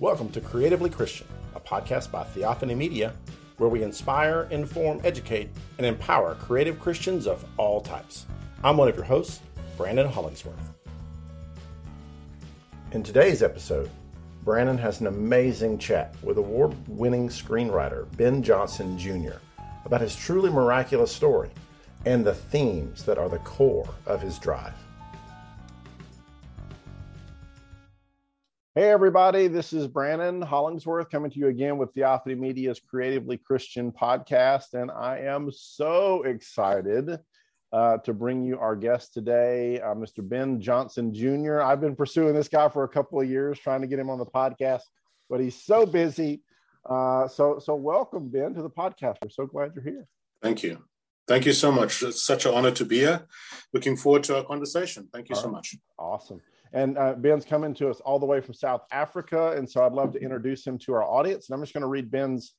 Welcome to Creatively Christian, a podcast by Theophany Media, where we inspire, inform, educate, and empower creative Christians of all types. I'm one of your hosts, Brandon Hollingsworth. In today's episode, Brandon has an amazing chat with award winning screenwriter Ben Johnson Jr. about his truly miraculous story and the themes that are the core of his drive. Hey, everybody, this is Brandon Hollingsworth coming to you again with Theophany Media's Creatively Christian podcast. And I am so excited uh, to bring you our guest today, uh, Mr. Ben Johnson Jr. I've been pursuing this guy for a couple of years, trying to get him on the podcast, but he's so busy. Uh, so, so welcome, Ben, to the podcast. We're so glad you're here. Thank you. Thank you so much. It's such an honor to be here. Looking forward to our conversation. Thank you so much. Awesome. And uh, Ben's coming to us all the way from South Africa. And so I'd love to introduce him to our audience. And I'm just going to read Ben's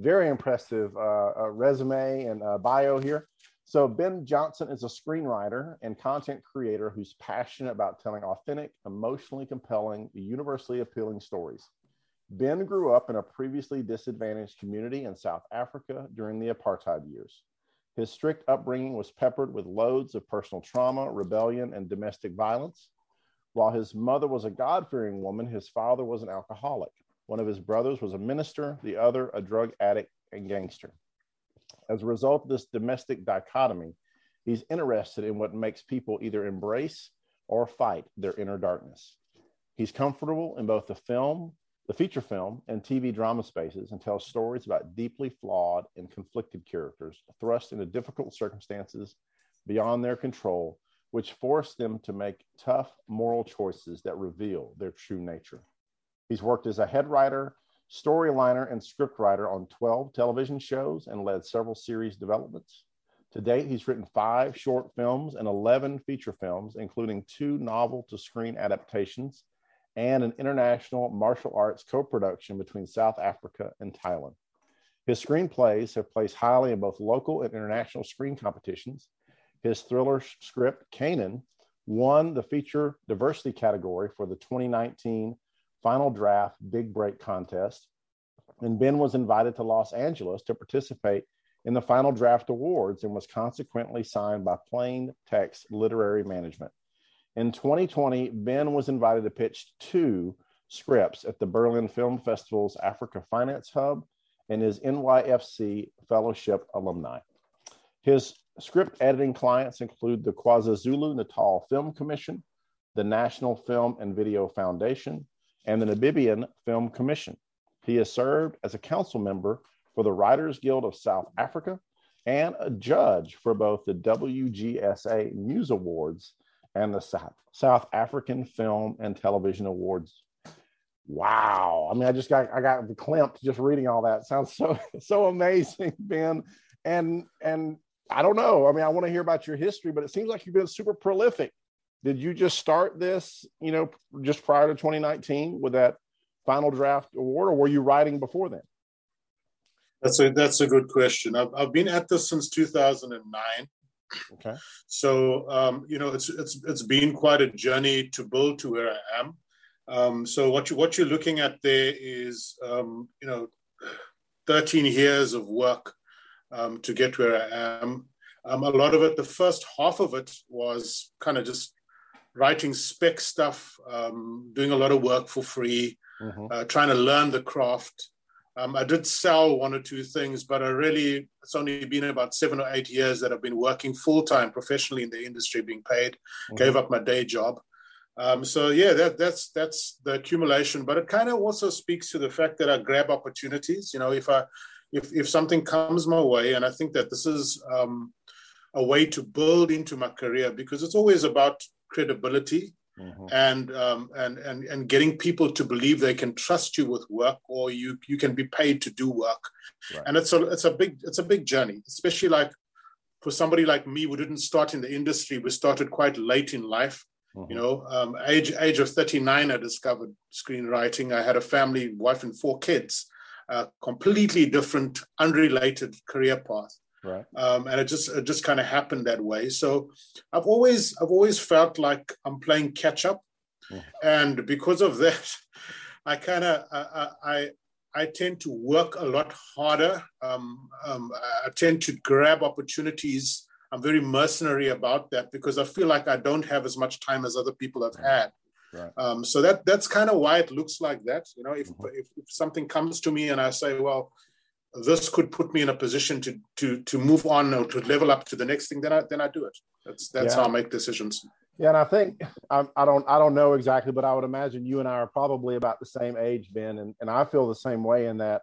very impressive uh, uh, resume and uh, bio here. So, Ben Johnson is a screenwriter and content creator who's passionate about telling authentic, emotionally compelling, universally appealing stories. Ben grew up in a previously disadvantaged community in South Africa during the apartheid years. His strict upbringing was peppered with loads of personal trauma, rebellion, and domestic violence. While his mother was a God fearing woman, his father was an alcoholic. One of his brothers was a minister, the other a drug addict and gangster. As a result of this domestic dichotomy, he's interested in what makes people either embrace or fight their inner darkness. He's comfortable in both the film, the feature film, and TV drama spaces and tells stories about deeply flawed and conflicted characters thrust into difficult circumstances beyond their control which force them to make tough moral choices that reveal their true nature. He's worked as a head writer, storyliner, and scriptwriter on 12 television shows and led several series developments. To date, he's written five short films and 11 feature films, including two novel to screen adaptations and an international martial arts co production between South Africa and Thailand. His screenplays have placed highly in both local and international screen competitions his thriller script, Canaan, won the feature diversity category for the 2019 Final Draft Big Break contest. And Ben was invited to Los Angeles to participate in the Final Draft Awards and was consequently signed by Plain Text Literary Management. In 2020, Ben was invited to pitch two scripts at the Berlin Film Festival's Africa Finance Hub and his NYFC Fellowship alumni. His Script editing clients include the KwaZulu Natal Film Commission, the National Film and Video Foundation, and the Namibian Film Commission. He has served as a council member for the Writers Guild of South Africa and a judge for both the WGSA Muse Awards and the South African Film and Television Awards. Wow. I mean, I just got I got clamped just reading all that. Sounds so so amazing, Ben. And and I don't know. I mean, I want to hear about your history, but it seems like you've been super prolific. Did you just start this, you know, just prior to 2019 with that final draft award, or were you writing before then? That's a that's a good question. I've I've been at this since 2009. Okay. So um, you know, it's it's it's been quite a journey to build to where I am. Um, so what you what you're looking at there is um, you know, 13 years of work um, to get where I am. Um, a lot of it, the first half of it was kind of just writing spec stuff, um, doing a lot of work for free, mm-hmm. uh, trying to learn the craft. Um, I did sell one or two things, but I really, it's only been about seven or eight years that I've been working full time professionally in the industry, being paid, mm-hmm. gave up my day job. Um, so yeah, that, that's that's the accumulation, but it kind of also speaks to the fact that I grab opportunities. You know, if I if if something comes my way, and I think that this is um, a way to build into my career because it's always about credibility mm-hmm. and um, and and and getting people to believe they can trust you with work, or you you can be paid to do work, right. and it's a it's a big it's a big journey, especially like for somebody like me who didn't start in the industry, we started quite late in life. Mm-hmm. You know, um, age age of 39, I discovered screenwriting. I had a family, wife, and four kids a completely different, unrelated career path. Right. Um, and it just it just kind of happened that way. So I've always I've always felt like I'm playing catch up, mm. and because of that, I kind of I, I I tend to work a lot harder. Um, um, I tend to grab opportunities. I'm very mercenary about that because I feel like I don't have as much time as other people have had. Right. Um, so that that's kind of why it looks like that. You know, if, mm-hmm. if, if something comes to me and I say, well, this could put me in a position to to to move on or to level up to the next thing, then I then I do it. That's that's yeah. how I make decisions. Yeah, and I think I, I, don't I don't know exactly, but I would imagine you and I are probably about the same age, Ben, and, and I feel the same way in that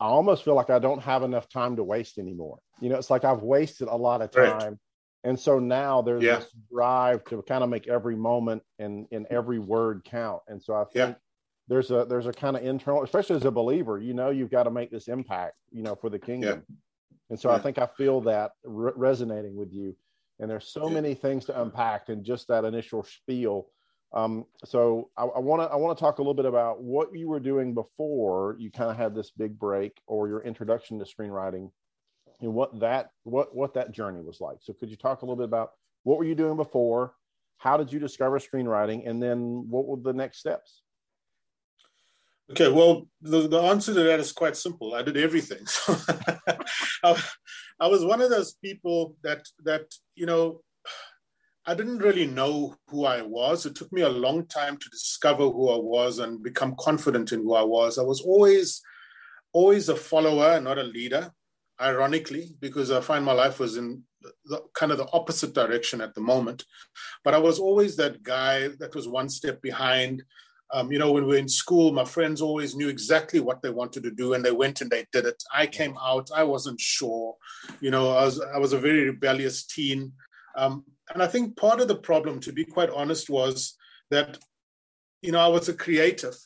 I almost feel like I don't have enough time to waste anymore. You know, it's like I've wasted a lot of time. Right. And so now there's yeah. this drive to kind of make every moment and, and every word count. And so I think yeah. there's a there's a kind of internal, especially as a believer, you know, you've got to make this impact, you know, for the kingdom. Yeah. And so I think I feel that re- resonating with you and there's so many things to unpack in just that initial spiel. Um, so I want to I want to talk a little bit about what you were doing before you kind of had this big break or your introduction to screenwriting, and what that what what that journey was like. So could you talk a little bit about what were you doing before? How did you discover screenwriting, and then what were the next steps? Okay, well, the, the answer to that is quite simple. I did everything. So I, I was one of those people that that you know I didn't really know who I was. It took me a long time to discover who I was and become confident in who I was. I was always always a follower, not a leader. Ironically, because I find my life was in the, kind of the opposite direction at the moment. But I was always that guy that was one step behind, um, you know, when we were in school, my friends always knew exactly what they wanted to do, and they went and they did it. I came out, I wasn't sure. You know, I was I was a very rebellious teen, um, and I think part of the problem, to be quite honest, was that, you know, I was a creative,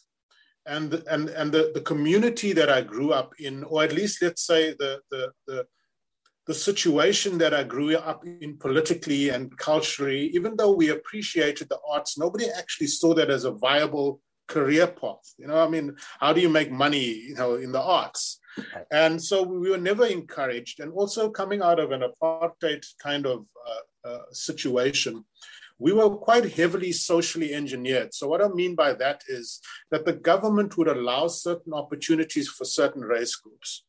and and and the the community that I grew up in, or at least let's say the the the the situation that I grew up in politically and culturally, even though we appreciated the arts, nobody actually saw that as a viable career path. You know, I mean, how do you make money, you know, in the arts? And so we were never encouraged. And also coming out of an apartheid kind of uh, uh, situation, we were quite heavily socially engineered. So what I mean by that is that the government would allow certain opportunities for certain race groups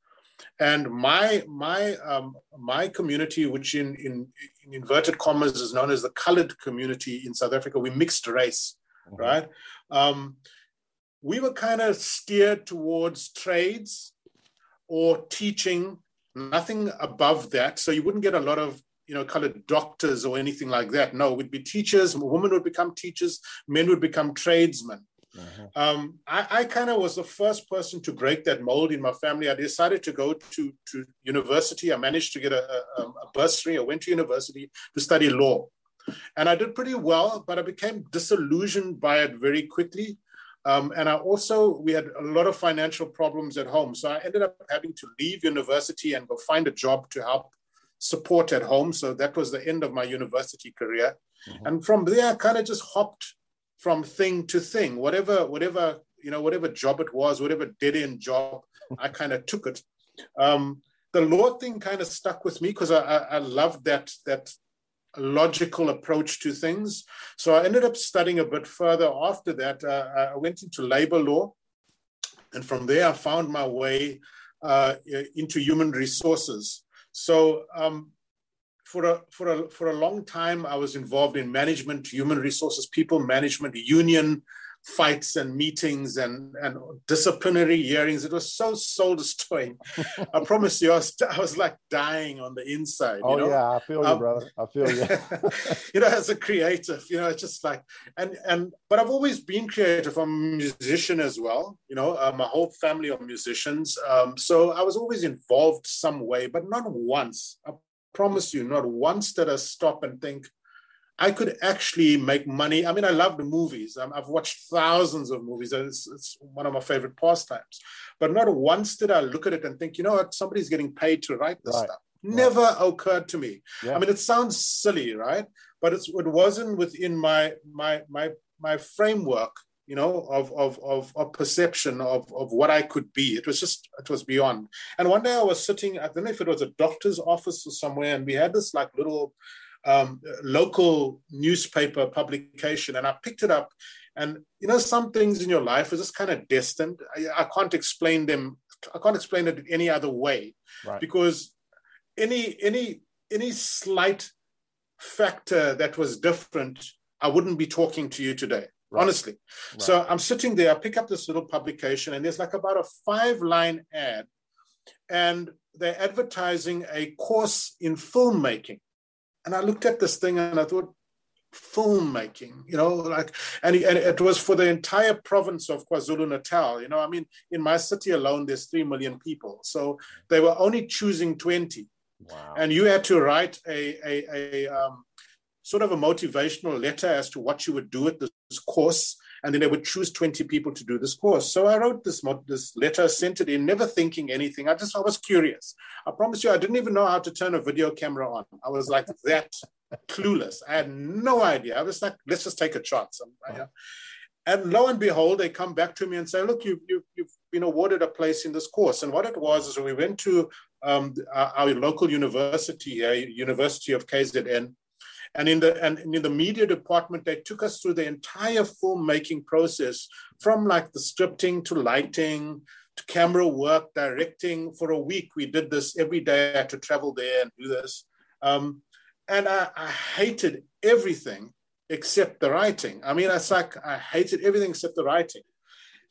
and my my um, my community, which in, in, in inverted commas is known as the colored community in South Africa, we mixed race, mm-hmm. right? Um, we were kind of steered towards trades or teaching, nothing above that. So you wouldn't get a lot of you know, colored doctors or anything like that. No, we'd be teachers. Women would become teachers. Men would become tradesmen. Uh-huh. Um, I, I kind of was the first person to break that mold in my family. I decided to go to, to university. I managed to get a, a, a bursary. I went to university to study law. And I did pretty well, but I became disillusioned by it very quickly. Um, and I also, we had a lot of financial problems at home. So I ended up having to leave university and go find a job to help support at home. So that was the end of my university career. Mm-hmm. And from there, I kind of just hopped from thing to thing, whatever, whatever, you know, whatever job it was, whatever dead end job, I kind of took it. Um, the law thing kind of stuck with me because I, I, I loved that that logical approach to things. So I ended up studying a bit further. After that, uh, I went into labor law, and from there I found my way uh, into human resources. So um, for a for a for a long time I was involved in management, human resources, people management, union fights and meetings and and disciplinary hearings. It was so soul destroying. I promise you, I was, I was like dying on the inside. Oh you know? yeah, I feel you, um, brother. I feel you. you know, as a creative, you know, it's just like and and but I've always been creative. I'm a musician as well. You know, uh, my whole family are musicians. Um, so I was always involved some way, but not once. I promise you, not once did I stop and think, I could actually make money. I mean, I love the movies. i have watched thousands of movies. It's, it's, one of my favorite pastimes. But not once did I look at it and think, you know what, somebody's getting paid to write this right. stuff. Never right. occurred to me. Yeah. I mean, it sounds silly, right? But it wasn't within my my my my framework you know, of, of, of, of, perception of, of what I could be. It was just, it was beyond. And one day I was sitting, I don't know if it was a doctor's office or somewhere, and we had this like little um, local newspaper publication, and I picked it up, And you know, some things in your life are just kind of destined. I, I can't explain them. I can't explain it any other way, right. because any any any slight factor that was different, I wouldn't be talking to you today. Right. Honestly. Right. So I'm sitting there, I pick up this little publication, and there's like about a five line ad, and they're advertising a course in filmmaking. And I looked at this thing and I thought, filmmaking, you know, like, and, and it was for the entire province of KwaZulu Natal. You know, I mean, in my city alone, there's 3 million people. So they were only choosing 20. Wow. And you had to write a, a, a um, sort of a motivational letter as to what you would do at this course and then they would choose 20 people to do this course. So I wrote this, this letter, sent it in, never thinking anything. I just, I was curious. I promise you, I didn't even know how to turn a video camera on. I was like that clueless. I had no idea. I was like, let's just take a chance. And lo and behold, they come back to me and say, look, you, you, you've been awarded a place in this course. And what it was is we went to um, our, our, local university, a University of KZN, and in the and in the media department, they took us through the entire filmmaking process, from like the scripting to lighting to camera work, directing. For a week, we did this every day. I had to travel there and do this. Um, and I, I hated everything except the writing. I mean, it's like I hated everything except the writing.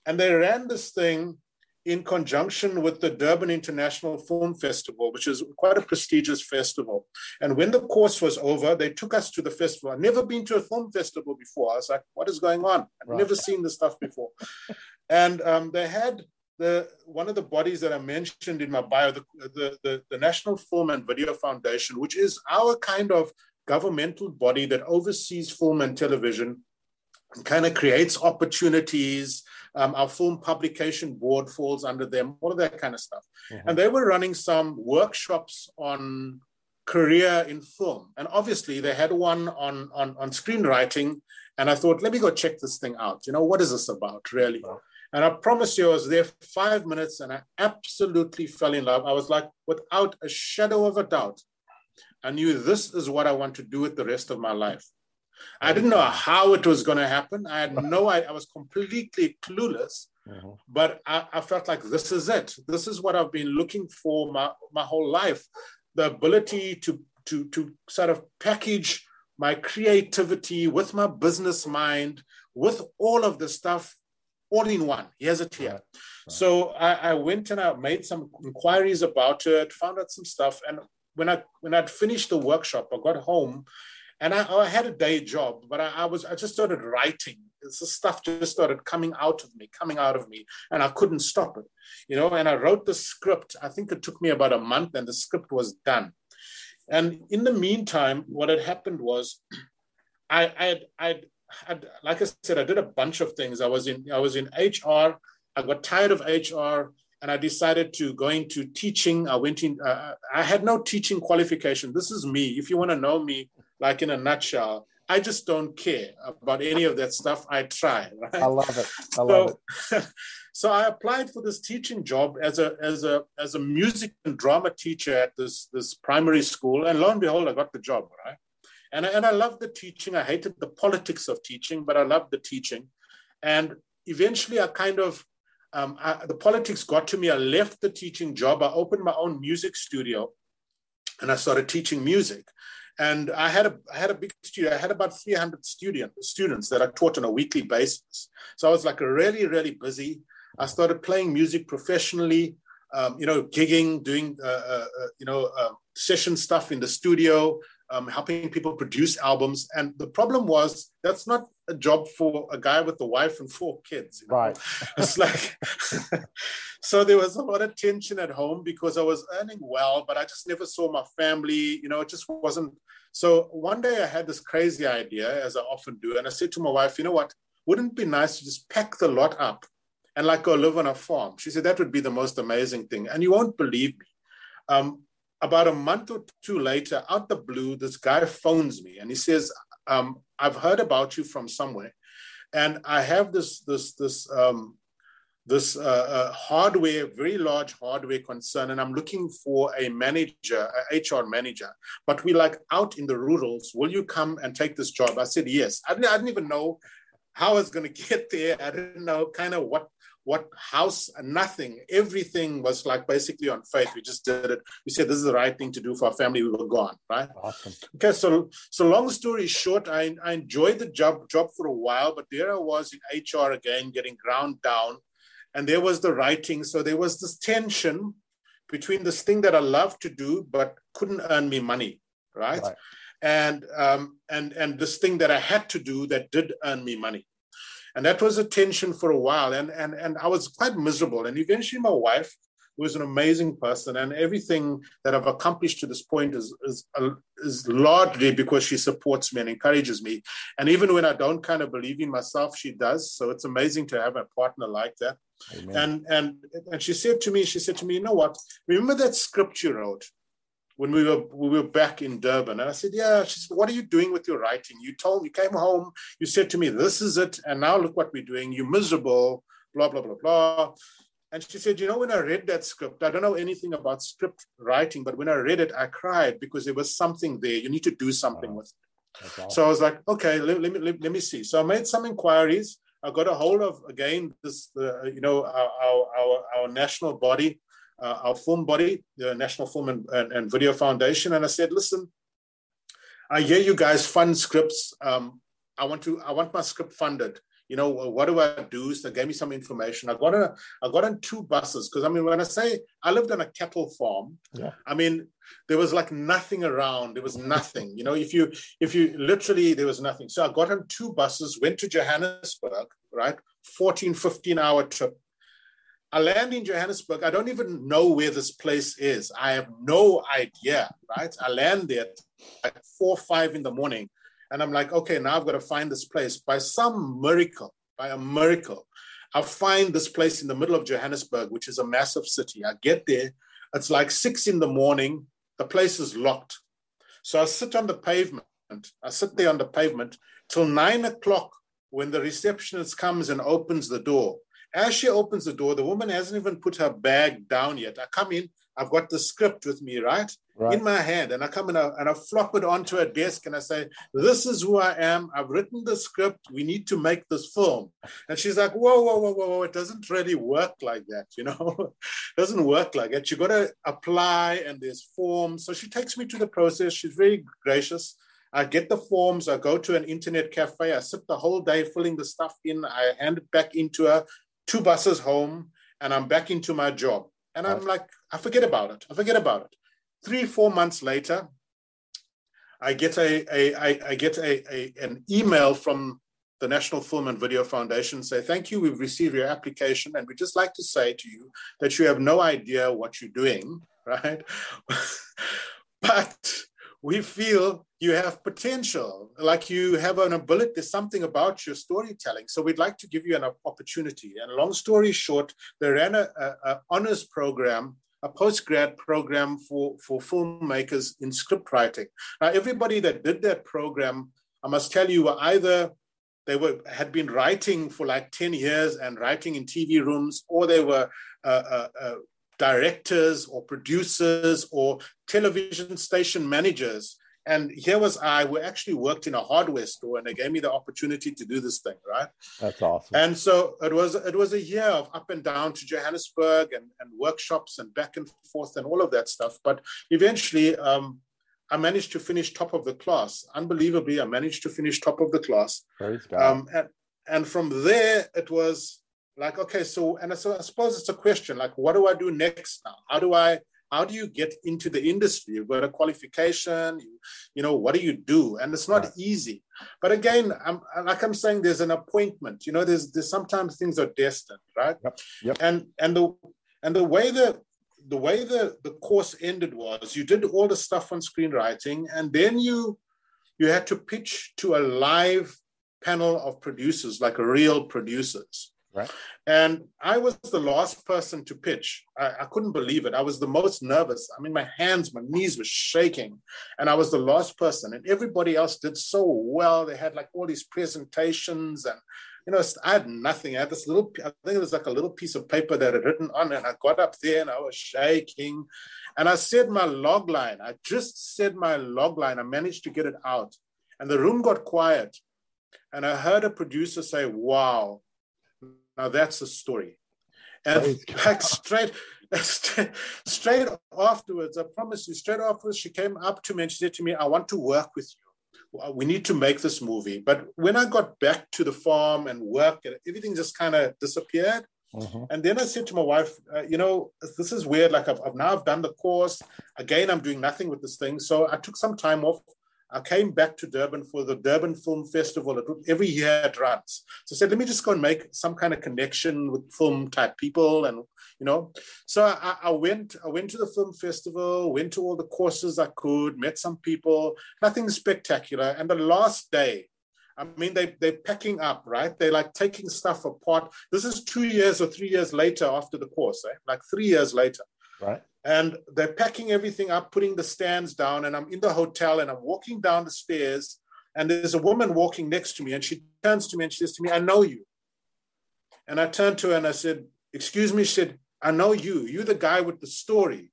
And they ran this thing in conjunction with the Durban International Film Festival, which is quite a prestigious festival. And when the course was over, they took us to the festival. I'd never been to a film festival before. I was like, what is going on? I've right. never seen this stuff before. and um, they had the one of the bodies that I mentioned in my bio, the, the, the, the National Film and Video Foundation, which is our kind of governmental body that oversees film and television kind of creates opportunities um, our film publication board falls under them, all of that kind of stuff. Mm-hmm. And they were running some workshops on career in film. And obviously they had one on, on, on screenwriting. And I thought, let me go check this thing out. You know, what is this about really? And I promise you, I was there five minutes and I absolutely fell in love. I was like, without a shadow of a doubt, I knew this is what I want to do with the rest of my life. I didn't know how it was going to happen. I had no idea. I was completely clueless. Mm-hmm. But I, I, felt like this is it. This is what I've been looking for my, my whole life. The ability to, to, to sort of package my creativity with my business mind, with all of the stuff all in one. Here's it here. Right. Right. So I, I, went and I made some inquiries about it, found out some stuff. And when I when I'd finished the workshop, I got home and I, I, had a day job, but I, I, was I just started writing. This stuff just started coming out of me, coming out of me, and I couldn't stop it, you know. And I wrote the script. I think it took me about a month, and the script was done. And in the meantime, what had happened was, I, I'd, I'd, I'd, like I said, I did a bunch of things. I was in I was in HR. I got tired of HR and I decided to go into teaching. I went in, uh, I had no teaching qualification. This is me. If you want to know me, like in a nutshell. I just don't care about any of that stuff. I try. Right? I love it. I love it. so I applied for this teaching job as a as a as a music and drama teacher at this this primary school, and lo and behold, I got the job. Right, and I, and I loved the teaching. I hated the politics of teaching, but I loved the teaching. And eventually, I kind of um, I, the politics got to me. I left the teaching job. I opened my own music studio, and I started teaching music. And I had a I had a big studio. I had about 300 student, students that I taught on a weekly basis. So I was like really, really busy. I started playing music professionally, um, you know, gigging, doing, uh, uh, uh you know, uh, session stuff in the studio, um, helping people produce albums. And the problem was that's not a job for a guy with a wife and four kids. You know? Right. it's like, so there was a lot of tension at home because I was earning well, but I just never saw my family. You know, it just wasn't. So one day I had this crazy idea, as I often do. And I said to my wife, you know what? Wouldn't it be nice to just pack the lot up and like go live on a farm? She said, that would be the most amazing thing. And you won't believe me. Um, about a month or two later, out the blue, this guy phones me and he says, um, "I've heard about you from somewhere, and I have this this this um, this uh, uh, hardware, very large hardware concern, and I'm looking for a manager, a HR manager. But we like out in the rurals. Will you come and take this job?" I said, "Yes." I didn't, I didn't even know how I was going to get there. I didn't know kind of what what house nothing. Everything was like basically on faith. We just did it. We said this is the right thing to do for our family. We were gone right? Awesome. Okay so so long story short i, I enjoyed the job job for a while but there i was in hr again getting ground down and there was the writing. So there was this tension between this thing that i love to do but couldn't earn me money right, right. and um and and this thing that i had to do that did earn me money and that was a tension for a while. And, and, and I was quite miserable. And eventually, my wife, who is an amazing person, and everything that I've accomplished to this point is, is, is largely because she supports me and encourages me. And even when I don't kind of believe in myself, she does. So it's amazing to have a partner like that. Amen. And, and, and she said to me, she said to me, you know what? Remember that script you wrote? When we were we were back in Durban. And I said, Yeah. She said, What are you doing with your writing? You told you came home, you said to me, This is it, and now look what we're doing. You're miserable, blah, blah, blah, blah. And she said, You know, when I read that script, I don't know anything about script writing, but when I read it, I cried because there was something there. You need to do something wow. with it. Awesome. So I was like, okay, let, let, me, let, let, me see. So I made some inquiries. I got a hold of again this, uh, you know, our, our, our, our national body, uh, our film body, the National Film and, and, and, Video Foundation, and I said, "Listen, I hear you guys fund scripts. Um, I want to. I want my script funded. You know, what do I do?" So they gave me some information. I got a. I got on two buses because I mean, when I say I lived on a cattle farm, yeah. I mean there was like nothing around. There was nothing. you know, if you if you literally there was nothing. So I got on two buses, went to Johannesburg, right, 14, 15 hour trip I land in Johannesburg. I don't even know where this place is. I have no idea, right? I land there at four, five in the morning. And I'm like, okay, now I've got to find this place. By some miracle, by a miracle, I find this place in the middle of Johannesburg, which is a massive city. I get there. It's like six in the morning. The place is locked. So I sit on the pavement. I sit there on the pavement till nine o'clock when the receptionist comes and opens the door. As she opens the door, the woman hasn't even put her bag down yet. I come in, I've got the script with me, right? right. In my hand. And I come in and I flop it onto a desk and I say, This is who I am. I've written the script. We need to make this film. And she's like, Whoa, whoa, whoa, whoa, it doesn't really work like that, you know? it doesn't work like that. You gotta apply and there's forms. So she takes me to the process. She's very gracious. I get the forms, I go to an internet cafe, I sit the whole day filling the stuff in, I hand it back into her two buses home, and I'm back into my job. And I'm like, I forget about it. I forget about it. Three, four months later, I get a, a I, I get a, a, an email from the National Film and Video Foundation say, thank you, we've received your application, and we'd just like to say to you that you have no idea what you're doing, right? but we feel you have potential, like you have an ability, there's something about your storytelling. So we'd like to give you an opportunity. And long story short, they ran a, a, a honors program, a post-grad program for, for filmmakers in script writing. Now, everybody that did that program, I must tell you, were either they were had been writing for like 10 years and writing in TV rooms, or they were uh, uh, uh, directors or producers or television station managers. And here was I, who actually worked in a hardware store, and they gave me the opportunity to do this thing, right? That's awesome. And so it was it was a year of up and down to Johannesburg and, and workshops and back and forth and all of that stuff. But eventually, um, I managed to finish top of the class. Unbelievably, I managed to finish top of the class. Praise God. Um, and, and from there, it was like okay so and so i suppose it's a question like what do i do next now? How do i how do you get into the industry? You've got a qualification you, you know what do you do? And it's not easy. But again i'm like i'm saying there's an appointment you know there's there's sometimes things are destined right? Yep. Yep. and and the and the way the the way the the course ended was you did all the stuff on screenwriting and then you you had to pitch to a live panel of producers like real producers Right. And I was the last person to pitch. I, I, couldn't believe it. I was the most nervous. I mean, my hands, my knees were shaking. And I was the last person. And everybody else did so well. They had like all these presentations and you know, I had nothing. I had this little, I think it was like a little piece of paper that had written on, and I got up there and I was shaking. And I said my log line. I just said my log line. I managed to get it out. And the room got quiet. and I heard a producer say, "Wow, now that's the story." And like straight, straight, afterwards, I promise you, straight afterwards, she came up to me and she said to me, "I want to work with you. We need to make this movie." But when I got back to the farm and work, everything just kind of disappeared. Mm-hmm. And then I said to my wife, uh, you know, this is weird. Like I've, I've, now I've done the course. Again, I'm doing nothing with this thing. So I took some time off. I came back to Durban for the Durban Film Festival. It, every year it runs. So I said, let me just go and make some kind of connection with film type people, and you know. So I, I went. I went to the film festival. Went to all the courses I could. Met some people. Nothing spectacular. And the last day, I mean, they, they're packing up, right? They're like taking stuff apart. This is two years or three years later after the course, eh? like three years later. Right. And they're packing everything up, putting the stands down. And I'm in the hotel and I'm walking down the stairs. And there's a woman walking next to me. And she turns to me and she says to me, I know you. And I turned to her and I said, Excuse me. She said, I know you. You're the guy with the story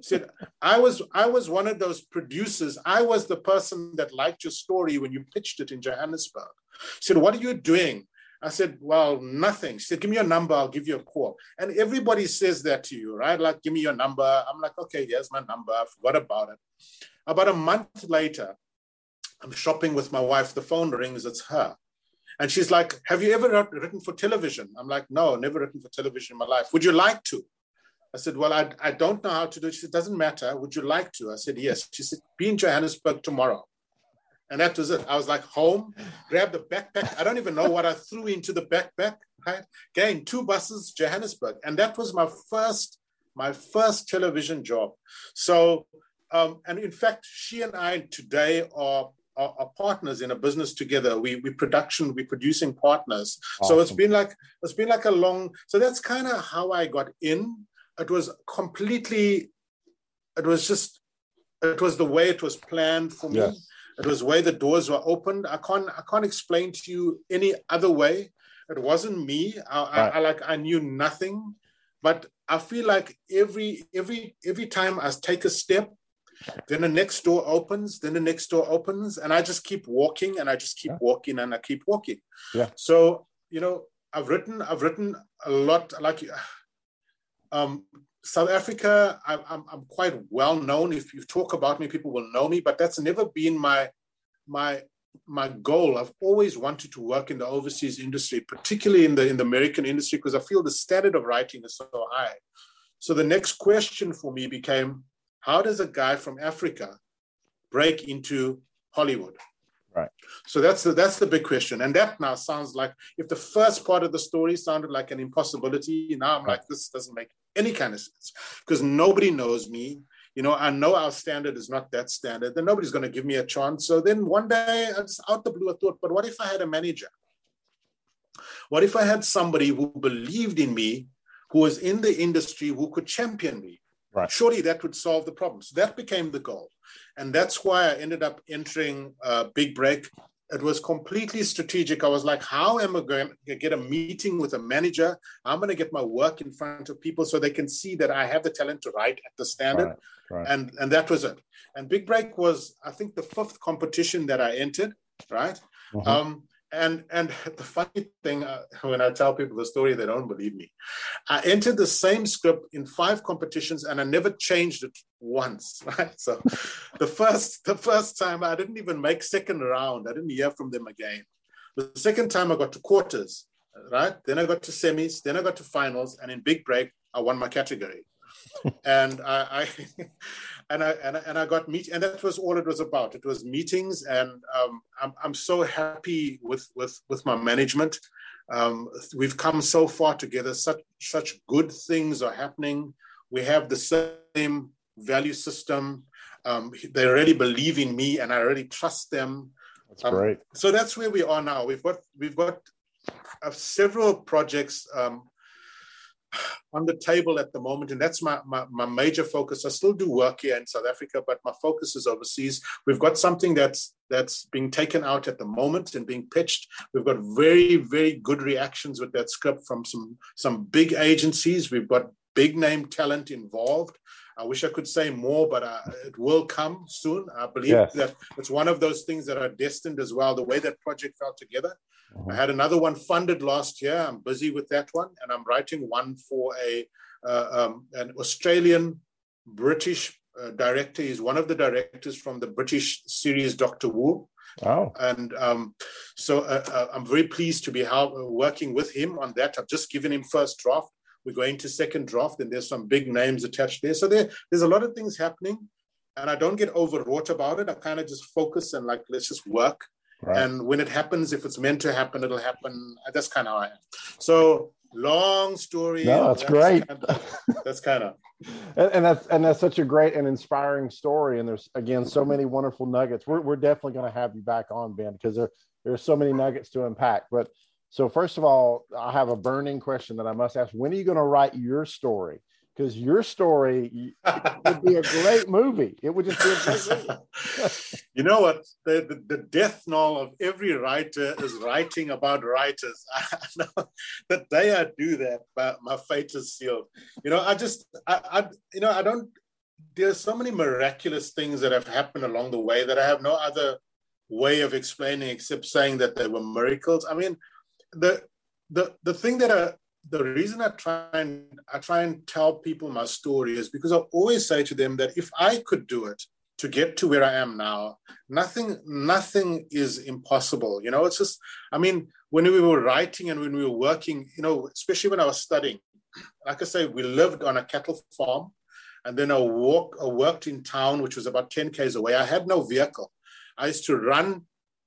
said i was i was one of those producers i was the person that liked your story when you pitched it in johannesburg She said what are you doing i said well nothing she said give me your number i'll give you a call and everybody says that to you right like give me your number i'm like okay here's my number i forgot about it about a month later i'm shopping with my wife the phone rings it's her and she's like have you ever written for television i'm like no never written for television in my life would you like to I said, Well, I, I don't know how to do it. She said, Doesn't matter. Would you like to? I said, Yes. She said, Be in Johannesburg tomorrow. And that was it. I was like, Home, grab the backpack. I don't even know what I threw into the backpack. Right? Again, two buses, Johannesburg. And that was my first, my first television job. So, um, and in fact, she and I today are are, are, partners in a business together. We we production, we producing partners. Awesome. So it's been like it's been like a long. So that's kind of how I got in it was completely it was just it was the way it was planned for me yes. It was the way the doors were opened. I can't i can't explain to you any other way. It wasn't me. I, right. I, I, like i knew nothing. But i feel like every every every time i take a step then the next door opens then the next door opens and i just keep walking and i just keep yeah. walking and i keep walking. Yeah. So you know i've written i've written a lot like um, South Africa, I, I'm, I'm quite well known. If you talk about me, people will know me, but that's never been my, my, my goal. I've always wanted to work in the overseas industry, particularly in the, in the American industry, because I feel the standard of writing is so high. So the next question for me became, how does a guy from Africa break into Hollywood? Right. So that's the that's the big question, and that now sounds like if the first part of the story sounded like an impossibility, now I'm like this doesn't make any kind of sense because nobody knows me. You know, I know our standard is not that standard. Then nobody's going to give me a chance. So then one day, out the blue, I thought, but what if I had a manager? What if I had somebody who believed in me, who was in the industry, who could champion me? Right. Surely that would solve the problem. So that became the goal. And that's why I ended up entering uh, Big Break it was completely strategic. I was like, how am I going to get a meeting with a manager? I'm going to get my work in front of people so they can see that I have the talent to write at the standard. Right, right. And, and that was it. And Big Break was, I think, the fifth competition that I entered, right? Mm-hmm. Um, and and the funny thing uh, when i tell people the story they don't believe me. I entered the same script in five competitions and i never changed it once right? So the first the first time i didn't even make second round. I didn't hear from them again. The second time i got to quarters right? Then i got to semis then i got to finals and in big break i won my category and I, I and I, and I and I got meet, and that was all it was about. It was meetings, and um, I'm I'm so happy with with with my management. Um, we've come so far together. Such such good things are happening. We have the same value system. Um, they already believe in me, and I already trust them. That's um, great. So that's where we are now. We've got we've got uh, several projects um, on the table at the moment, and that's my, my, my major focus. I still do work here in South Africa, but my focus is overseas. We've got something that's that's being taken out at the moment and being pitched. We've got very very good reactions with that script from some some big agencies. We've got big name talent involved. I wish I could say more, but uh, it will come soon. I believe yes. that it's one of those things that are destined as well. The way that project fell together. Mm-hmm. I had another one funded last year. I'm busy with that one, and I'm writing one for a uh, um, an Australian British uh, director. He's one of the directors from the British series Doctor Who. Wow. And um, so uh, uh, I'm very pleased to be how, working with him on that. I've just given him first draft. We're going to second draft, and there's some big names attached there. So there, there's a lot of things happening, and I don't get overwrought about it. I kind of just focus and like let's just work. Right. And when it happens, if it's meant to happen, it'll happen. That's kind of how I am. So long story. No, that's, that's great. Kind of, that's kind of. And, and, that's and that's such a great and inspiring story. And there's again so many wonderful nuggets. We're we're definitely going to have you back on, Ben, because there there's so many nuggets to unpack. But so first of all, I have a burning question that I must ask. When are you going to write your story? Because your story would be a great movie. It would just be a great movie. you know what? The, the, the, death knell of every writer is writing about writers. The day I do that, my, my fate is sealed. You know, I just, I, I, you know, I don't, there's so many miraculous things that have happened along the way that I have no other way of explaining except saying that they were miracles. I mean, the the the thing that I the reason I try and I try and tell people my story is because I always say to them that if I could do it to get to where I am now, nothing nothing is impossible. You know, it's just I mean, when we were writing and when we were working, you know, especially when I was studying, like I say, we lived on a cattle farm, and then I walk I worked in town, which was about 10 k's away. I had no vehicle. I used to run,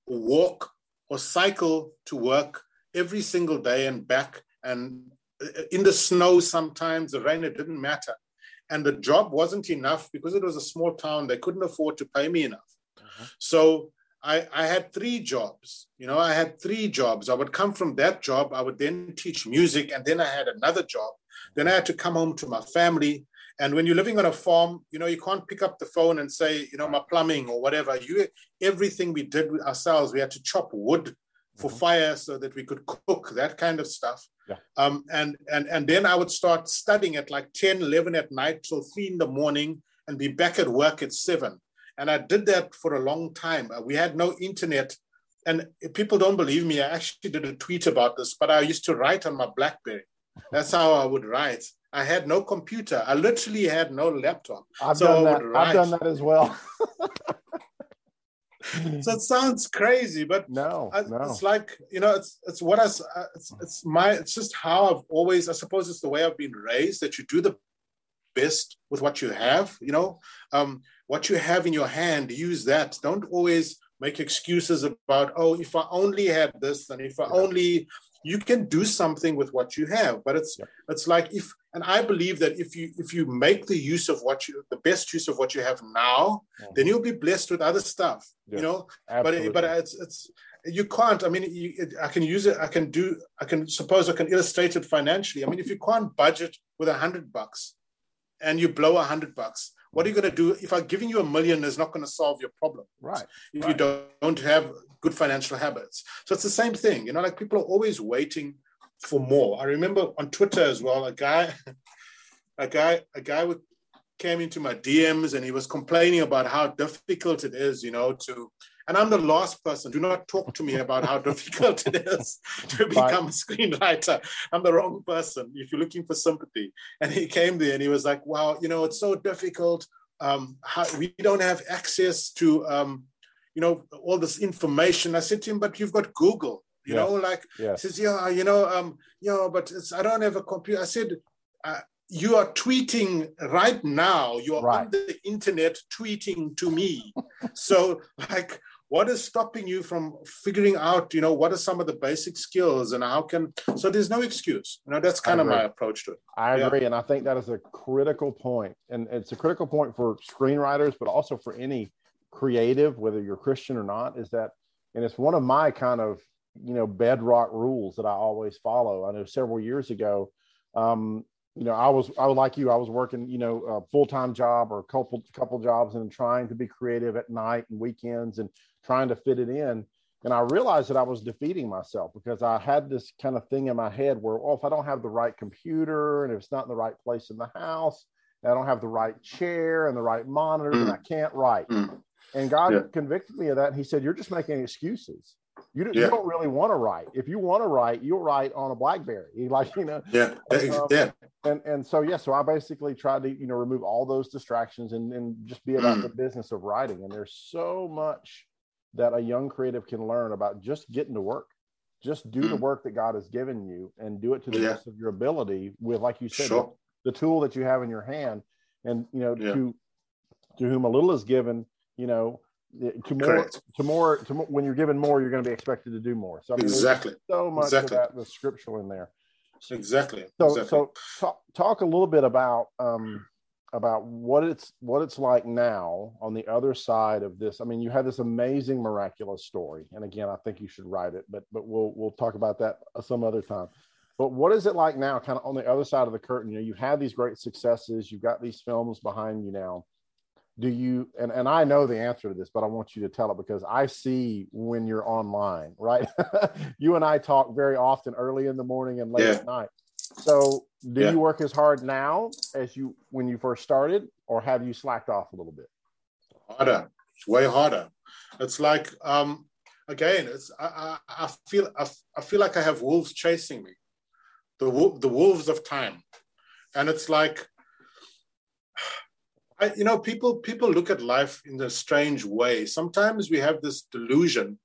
walk, or cycle to work every single day and back and uh, in the snow sometimes the rain it didn't matter. And the job wasn't enough because it was a small town. They couldn't afford to pay me enough. Uh-huh. so I, I had three jobs. You know i had three jobs. I would come from that job. I would then teach music and then i had another job. Then i had to come home to my family. And when you're living on a farm you know you can't pick up the phone and say you know my plumbing or whatever. You everything we did with ourselves we had to chop wood for mm-hmm. fire so that we could cook that kind of stuff. Yeah. um, and and and then i would start studying at like 10 11 at night till 3 in the morning and be back at work at 7 and i did that for a long time. Uh, we had no internet. And people don't believe me. I actually did a tweet about this but i used to write on my blackberry. That's how i would write. I had no computer. I literally had no laptop. I've, so done, that. I've done that as well so it sounds crazy, but no, I, no, it's like you know, it's it's what I it's, it's my it's just how I've always I suppose it's the way I've been raised that you do the best with what you have. You know, um, what you have in your hand, use that. Don't always make excuses about oh, if I only had this and if I only you can do something with what you have but it's yep. it's like if and i believe that if you if you make the use of what you the best use of what you have now mm-hmm. then you'll be blessed with other stuff yes. you know Absolutely. but but it's it's you can't i mean you, it, i can use it i can do i can suppose i can illustrate it financially i mean if you can't budget with a hundred bucks and you blow a hundred bucks what are you going to do if i'm giving you a million is not going to solve your problem right if right. you don't, don't have good financial habits. So it's the same thing, you know, like people are always waiting for more. I remember on Twitter as well, a guy, a guy, a guy came into my DMs and he was complaining about how difficult it is, you know, to and I'm the last person. Do not talk to me about how difficult it is to become a screenwriter. I'm the wrong person if you're looking for sympathy. And he came there and he was like, wow, you know, it's so difficult. Um, how, we don't have access to um, you know, all this information. I said to him, but you've got Google, you yes. know, like, yes. he says, yeah, you know, um, yeah, but I don't have a computer. I said, uh, you are tweeting right now. You are right. on the internet tweeting to me. so, like, what is stopping you from figuring out, you know, what are some of the basic skills and how can, so there's no excuse. You know, that's kind of my approach to it. I agree. And I think that is a critical. And it's a critical point for screenwriters, but also for any creative, whether you're Christian or not, is that, and it's one of my kind of, you know, bedrock rules that I always follow. I know several years ago, um, you know, I was, I was like you, I was working, you know, a full-time job or a couple, couple jobs and trying to be creative at night and weekends and trying to fit it in. And I realized that I was defeating myself because I had this kind of thing in my head where, well, if I don't have the right computer and if it's not in the right place in the house, I don't have the right chair and the right monitor, mm. and I can't write. Mm. And God yeah. convicted me of that. And He said, You're just making excuses. You don't, yeah. you don't really want to write. If you want to write, you'll write on a BlackBerry. Like, you know. Yeah. Um, yeah. And, and so, yeah, so I basically tried to, you know, remove all those distractions and, and just be about mm. the business of writing. And there's so much that a young creative can learn about just getting to work. Just do mm. the work that God has given you and do it to the yeah. best of your ability with, like you said, sure. the, the, tool that you have in your hand. And, you know, yeah. to, to whom a little is given, you know, to more, Correct. to more, to more, when you're given more, you're going to be expected to do more. So I mean, exactly, so much exactly. of that the scriptural in there. Exactly. So, exactly. so talk, talk a little bit about um, about what it's what it's like now on the other side of this. I mean, you had this amazing miraculous story, and again, I think you should write it, but but we'll we'll talk about that some other time. But what is it like now, kind of on the other side of the curtain? You know, you have these great successes, you've got these films behind you now do you and, and i know the answer to this but i want you to tell it because i see when you're online right you and i talk very often early in the morning and late yeah. at night so do yeah. you work as hard now as you when you first started or have you slacked off a little bit harder it's way harder it's like um again it's i i, I feel I, I feel like i have wolves chasing me the the wolves of time and it's like I, you know, people people look at life in a strange way. Sometimes we have this delusion.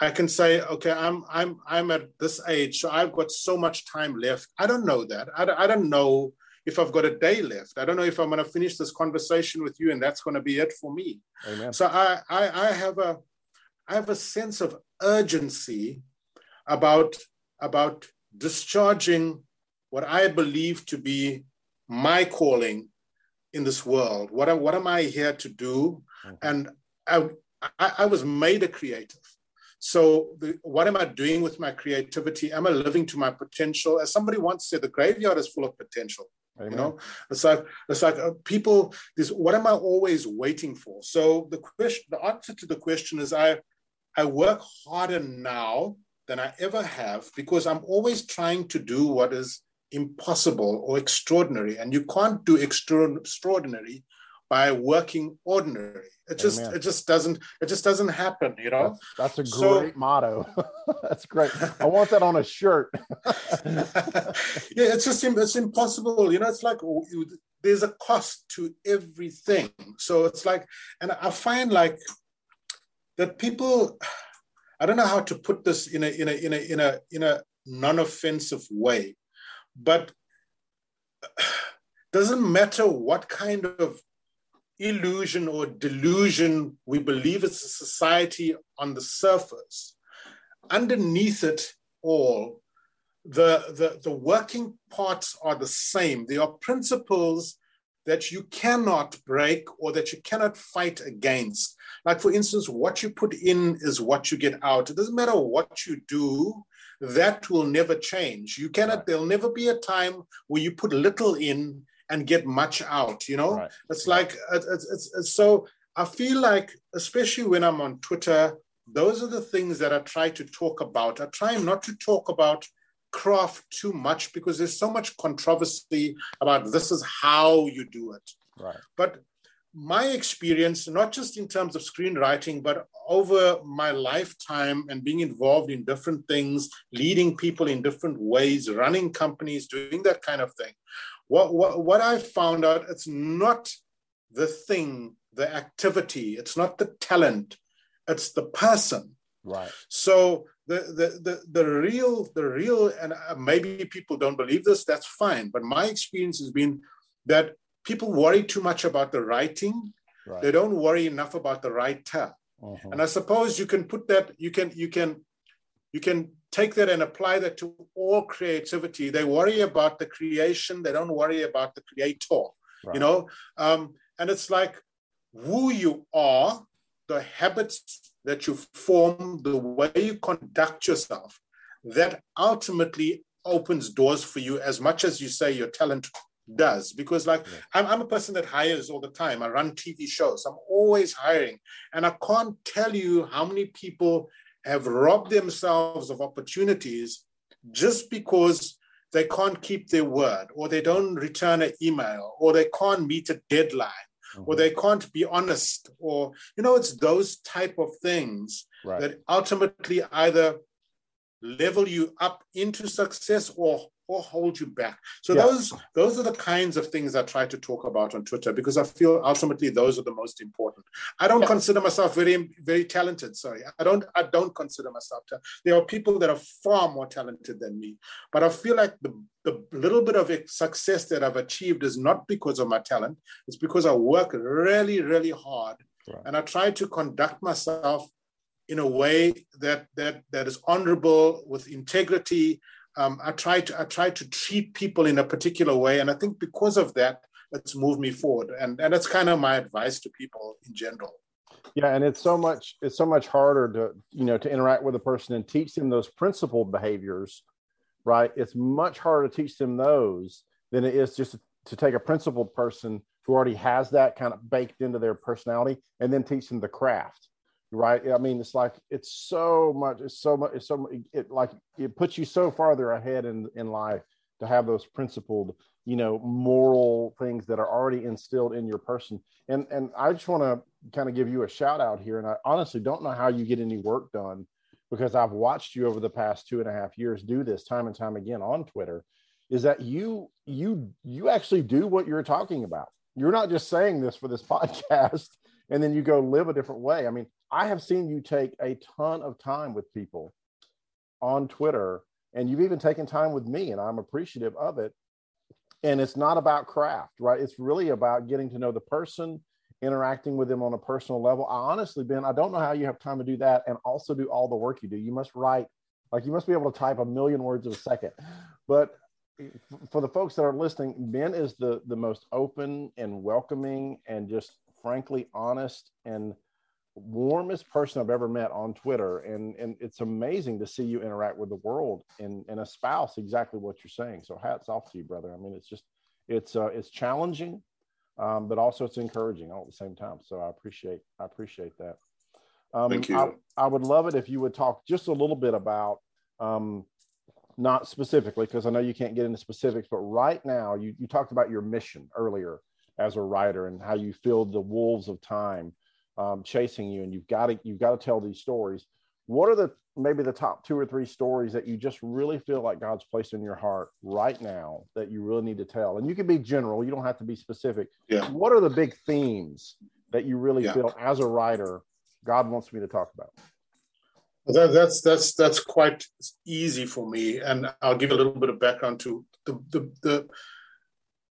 I can say, okay, I'm I'm I'm at this age, so I've got so much time left. I don't know that. I, I don't know if I've got a day left. I don't know if I'm going to finish this conversation with you, and that's going to be it for me. Amen. So I, I I have a I have a sense of urgency about about discharging what I believe to be my calling in this world? What am, what am I here to do? Mm-hmm. And I, I, I, was made a creative. So the, what am I doing with my creativity? Am I living to my potential? As somebody once said, the graveyard is full of potential. Amen. You know, it's like it's like uh, people. This what am I always waiting for? So the question, the answer to the question is, I I work harder now than I ever have because I'm always trying to do what is impossible or extraordinary. And you can't do extra- extraordinary by working ordinary. It just Amen. it just doesn't it just doesn't happen, you know. That's, that's a great so, motto. that's great. I want that on a shirt. yeah, it's just it's impossible. You know, it's like oh, there's a cost to everything. So it's like, and I find like that people. I don't know how to put this in a in a in a in a in a non-offensive way, but doesn't matter what kind of illusion or delusion we believe it's a society on the surface, underneath it all, the, the, the working parts are the same. There are principles that you cannot break or that you cannot fight against. Like, for instance, what you put in is what you get out. It doesn't matter what you do, that will never change. You cannot, there'll never be a time where you put little in and get much out, you know? Right. It's like, uh, it's, it's, it's, so I feel like, especially when I'm on Twitter, those are the things that I try to talk about. I try not to talk about craft too much because there's so much controversy about this is how you do it. Right. But my experience, not just in terms of screenwriting, but over my lifetime and being involved in different things, leading people in different ways, running companies, doing that kind of thing. What, what, what I found out, it's not the thing, the activity, it's not the talent, it's the person. Right. So the, the, the, the real, the real, and maybe people don't believe this, that's fine. But my experience has been that people worry too much about the writing. Right. They don't worry enough about the writer. Uh-huh. And I suppose you can put that, you can, you can, you can take that and apply that to all creativity. They worry about the creation. They don't worry about the creator, right. you know? Um, and it's like who you are, the habits that you form, the way you conduct yourself, that ultimately opens doors for you as much as you say your talent does because like yeah. I'm, I'm a person that hires all the time i run tv shows i'm always hiring and i can't tell you how many people have robbed themselves of opportunities just because they can't keep their word, or they don't return an email, or they can't meet a deadline, mm-hmm. or they can't be honest, or you know, it's those type of things right. that ultimately either level you up into success or or hold you back. So yeah. those those are the kinds of things I try to talk about on Twitter because I feel ultimately those are the most important. I don't yeah. consider myself very very talented. Sorry, I don't I don't consider myself. There are people that are far more talented than me, but I feel like the the little bit of success that I've achieved is not because of my talent. It's because I work really really hard, right. and I try to conduct myself in a way that that that is honorable with integrity um, I try to I try to treat people in a particular way, and I think because of that, it's moved me forward. And and that's kind of my advice to people in general. Yeah, and it's so much it's so much harder to you know to interact with a person and teach them those principled behaviors, right? It's much harder to teach them those than it is just to take a principled person who already has that kind of baked into their personality and then teach them the craft right? I mean it's like it's so much it's so much it's so much, it like it puts you so farther ahead in in life to have those principled you know moral things that are already instilled in your person. And and i just want to kind of give you a shout out here and i honestly don't know how you get any work done because i've watched you over the past two and a half years do this time and time again on twitter is that you you you actually do what you're talking about. You're not just saying this for this podcast and then you go live a different way i mean I have seen you take a ton of time with people on Twitter, and you've even taken time with me, and I'm appreciative of it. And it's not about craft, right? It's really about getting to know the person, interacting with them on a personal level. I honestly, Ben, I don't know how you have time to do that and also do all the work you do. You must write, like, you must be able to type a million words a second. But for the folks that are listening, Ben is the the most open and welcoming and just frankly honest and warmest person I've ever met on Twitter. And, and it's amazing to see you interact with the world and, and espouse exactly what you're saying. So hats off to you, brother. I mean, it's just, it's, uh, it's challenging, um, but also it's encouraging all at the same time. So I appreciate, I appreciate that. Um, Thank you. I, I, would love it if you would talk just a little bit about, um, not specifically, because I know you can't get into specifics, but right now you, you talked about your mission earlier as a writer and how you feel the wolves of time um, chasing you, and you've got to you've got to tell these stories. What are the maybe the top two or three stories that you just really feel like God's placed in your heart right now that you really need to tell? And you can be general; you don't have to be specific. Yeah. What are the big themes that you really yeah. feel as a writer God wants me to talk about? That, that's that's that's quite easy for me, and I'll give a little bit of background to the the the,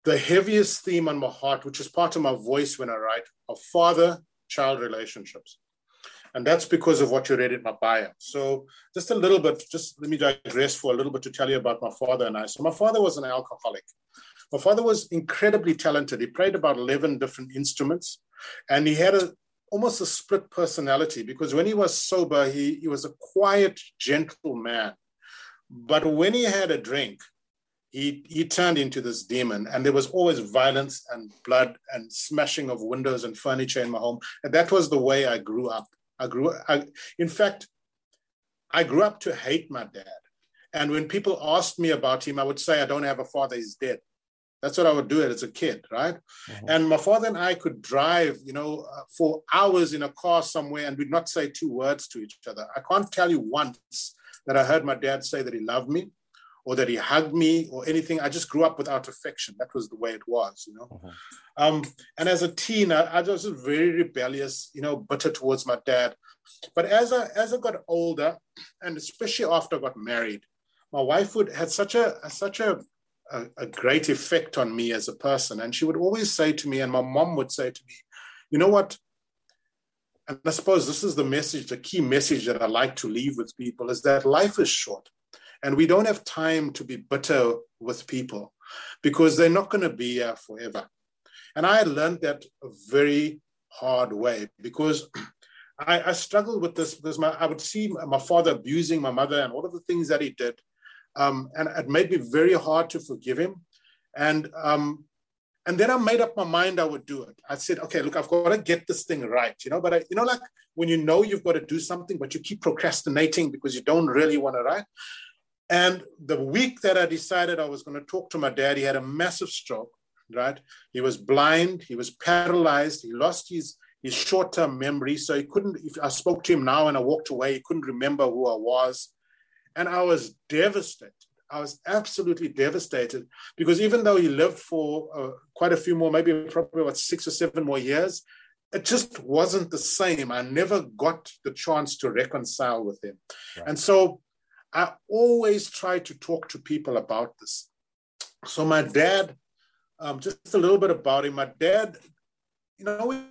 the heaviest theme on my heart, which is part of my voice when I write, a father child relationships. And that's because of what you read in my bio. So, just a little bit, just let me digress for a little bit to tell you about my father and I. So, my father was an alcoholic. My father was incredibly talented. He played about 11 different instruments and he had a, almost a split personality because when he was sober, he, he was a quiet, gentle man. But when he had a drink, he, he turned into this demon. And there was always violence and blood and smashing of windows and furniture in my home. And that was the way i grew up. I grew I, in fact i grew up to hate my dad. And when people asked me about him i would say i don't have a father. He's dead. That's what i would do as a kid right? Mm-hmm. and my father and i could drive you know uh, for hours in a car somewhere and we'd not say two words to each other. I can't tell you once that i heard my dad say that he loved me or that he hugged me or anything. I just grew up without affection. That was the way it was, you know. Uh-huh. Um, and as a teen, I, I, was very rebellious, you know, bitter towards my dad. But as I as I got older, and especially after I got married, my wife would had such a such a, a, a great effect on me as a person. And she would always say to me, and my mom would say to me, you know what? And I suppose this is the message, the key message that I like to leave with people is that life is short and we don't have time to be bitter with people because they're not going to be here forever. And I learned that a very hard way because I, I struggled with this because my, I would see my father abusing my mother and all of the things that he did. Um, and it made me very hard to forgive him. And um, and then I made up my mind I would do it. I said, okay, look, I've got to get this thing right, you know. But I, you know, like when you know you've got to do something, but you keep procrastinating because you don't really want to write. And the week that I decided I was going to talk to my dad, he had a massive stroke, right? He was blind, he was paralyzed, he lost his, his short term memory. So he couldn't, if I spoke to him now and I walked away, he couldn't remember who I was. And I was devastated. I was absolutely devastated because even though he lived for uh, quite a few more, maybe probably about six or seven more years, it just wasn't the same. I never got the chance to reconcile with him. Right. And so I always try to talk to people about this. So my dad, um, just a little bit about him. My dad, you know, when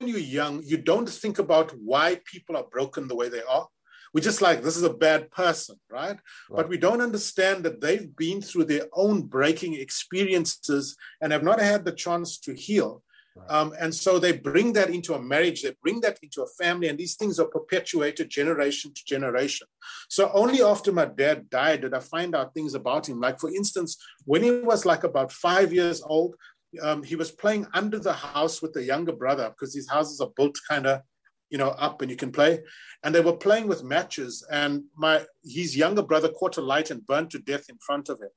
you're young, you don't think about why people are broken the way they are. We're just like, this is a bad person, right? right? But we don't understand that they've been through their own breaking experiences and have not had the chance to heal. Um, and so they bring that into a marriage, they bring that into a family, and these things are perpetuated generation to generation. So only after my dad died did I find out things about him. Like, for instance, when he was like about five years old, um, he was playing under the house with the younger brother because these houses are built kind of you know up and you can play and they were playing with matches and my his younger brother caught a light and burned to death in front of him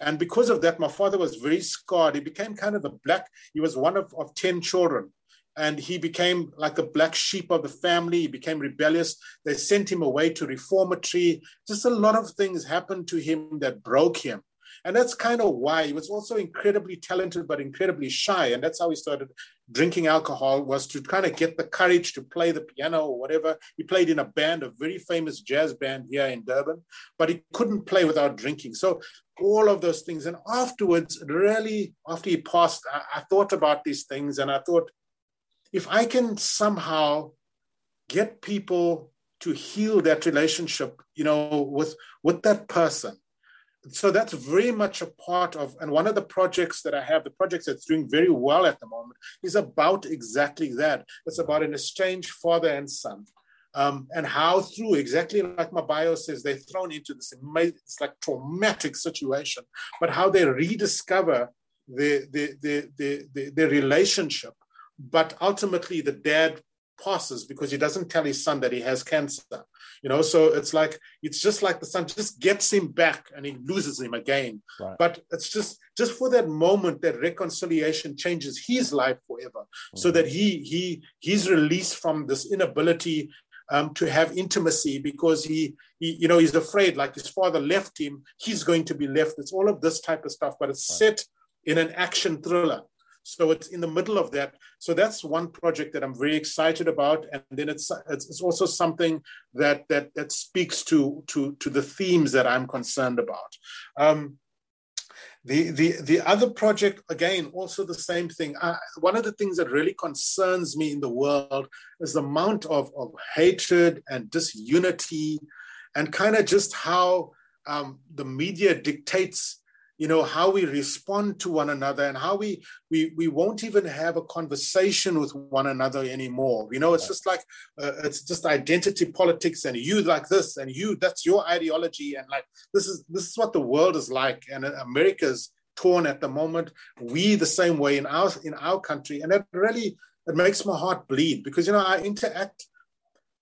and because of that, my father was very scarred. He became kind of the black, he was one of, of 10 children. And he became like the black sheep of the family. He became rebellious. They sent him away to reformatory. Just a lot of things happened to him that broke him. And that's kind of why he was also incredibly talented, but incredibly shy. And that's how he started drinking alcohol was to kind of get the courage to play the piano or whatever. He played in a band, a very famous jazz band here in Durban, but he couldn't play without drinking. So all of those things. And afterwards, really, after he passed, I, I thought about these things and I thought, if I can somehow get people to heal that relationship, you know, with with that person. So that's very much a part of, and one of the projects that I have, the projects that's doing very well at the moment, is about exactly that. It's about an estranged father and son um, and how through exactly like my bio says they're thrown into this amazing, it's like traumatic situation but how they rediscover the the, the, the, the, the relationship but ultimately the dad passes because he doesn't tell his son that he has cancer you know so it's like it's just like the son just gets him back and he loses him again right. but it's just just for that moment that reconciliation changes his life forever mm-hmm. so that he he he's released from this inability um, to have intimacy because he, he, you know, he's afraid like his father left him, he's going to be left. It's all of this type of stuff, but it's set in an action thriller. So it's in the middle of that. So that's one project that I'm very excited about, and then it's it's, also something that that that speaks to to to the themes that I'm concerned about. Um, the, the, the other project, again, also the same thing. Uh, one of the things that really concerns me in the world is the amount of, of hatred and disunity, and kind of just how um, the media dictates you know how we respond to one another and how we we we won't even have a conversation with one another anymore. You know it's just like uh, it's just identity politics and you like this and you that's your ideology and like this is this is what the world is like and america's torn at the moment. We the same way in our in our country. And it really it makes my heart bleed because you know i interact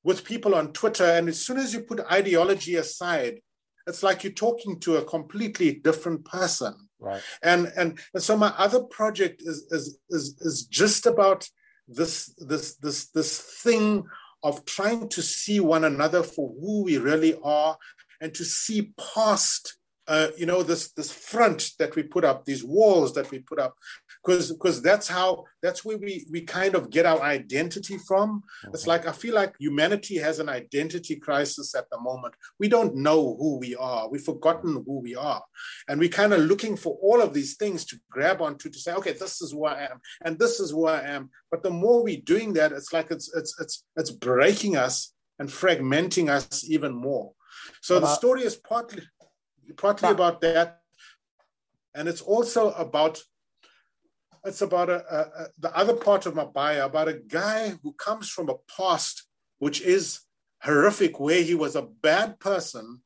with people on twitter and as soon as you put ideology aside it's like you're talking to a completely different person. Right. And and, and so my other project is is is, is just about this this this this thing of trying to see one another for who we really are and to see past uh, you know this this front that we put up these walls that we put up because because that's how that's where we we kind of get our identity from. Mm-hmm. it's like i feel like humanity has an identity crisis at the moment. We don't know who we are. We've forgotten who we are. And we're kind of looking for all of these things to grab onto to say okay this is who i am and this is who i am. But the more we're doing that it's like it's it's it's it's breaking us and fragmenting us even more. So the story is partly partly about that and it's also about it's about a, a, a, the other part of my bio about a guy who comes from a past which is horrific, where he was a bad person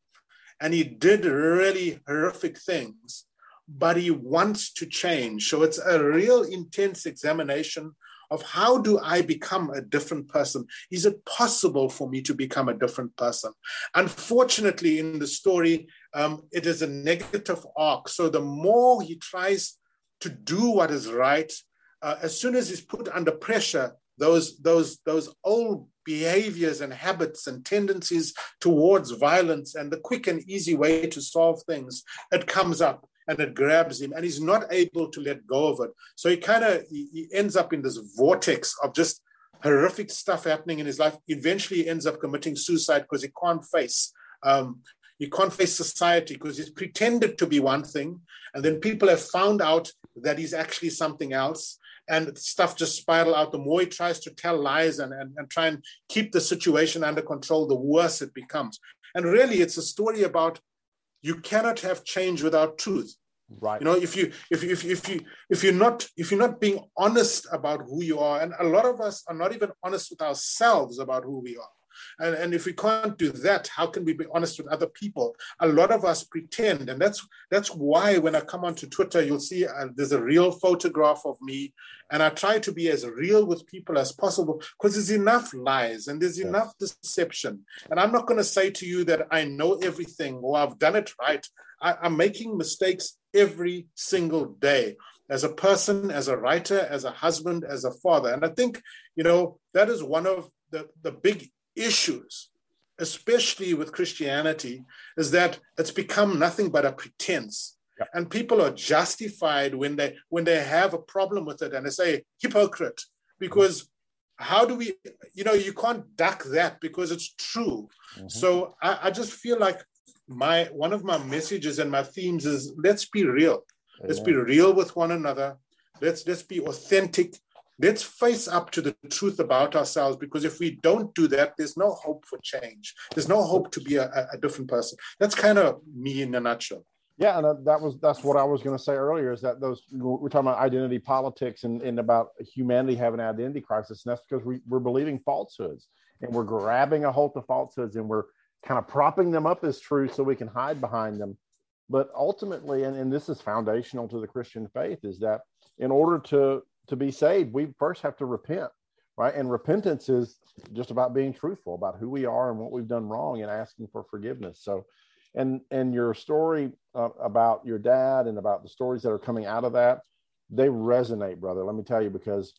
and he did really horrific things, but he wants to change. So it's a real intense examination of how do I become a different person? Is it possible for me to become a different person? Unfortunately, in the story, um, it is a negative arc. So the more he tries to do what is right, uh, as soon as he's put under pressure, those, those, those old behaviors and habits and tendencies towards violence and the quick and easy way to solve things, it comes up and it grabs him and he's not able to let go of it. So he kind of he, he, ends up in this vortex of just horrific stuff happening in his life. Eventually, he ends up committing suicide because he can't face. Um, he can't face society because he's pretended to be one thing, and then people have found out that he's actually something else, and stuff just spiral out. The more he tries to tell lies and, and, and try and keep the situation under control, the worse it becomes. And really, it's a story about you cannot have change without truth. Right. You know, if you if you, if you, if you if you're not if you're not being honest about who you are, and a lot of us are not even honest with ourselves about who we are. And, and if we can't do that, how can we be honest with other people? A lot of us pretend, and that's that's why when I come onto Twitter, you'll see uh, there's a real photograph of me, and I try to be as real with people as possible because there's enough lies and there's enough deception. And I'm not going to say to you that I know everything or I've done it right. I, I'm making mistakes every single day as a person, as a writer, as a husband, as a father. And I think, you know, that is one of the, the big issues, especially with Christianity, is that it's become nothing but a pretense. Yep. And people are justified when they when they have a problem with it and they say hypocrite because how do we you know you can't duck that because it's true mm-hmm. so I, I, just feel like my one of my messages and my themes is let's be real let's be real with one another let's let's be authentic let's face up to the truth about ourselves because if we don't do that there's no hope for change. There's no hope to be a, a different person. That's kind of me in a nutshell. Yeah and uh, that was that's what i was going to say earlier is that those we're talking about identity politics and, and about humanity having an identity crisis and that's because we, we're believing falsehoods and we're grabbing a hold of falsehoods and we're kind of propping them up as true so we can hide behind them. But ultimately and, and this is foundational to the christian faith is that in order to to be saved, we first have to repent, right? And repentance is just about being truthful about who we are and what we've done wrong and asking for forgiveness. So, and and your story uh, about your dad and about the stories that are coming out of that, they resonate, brother. Let me tell you because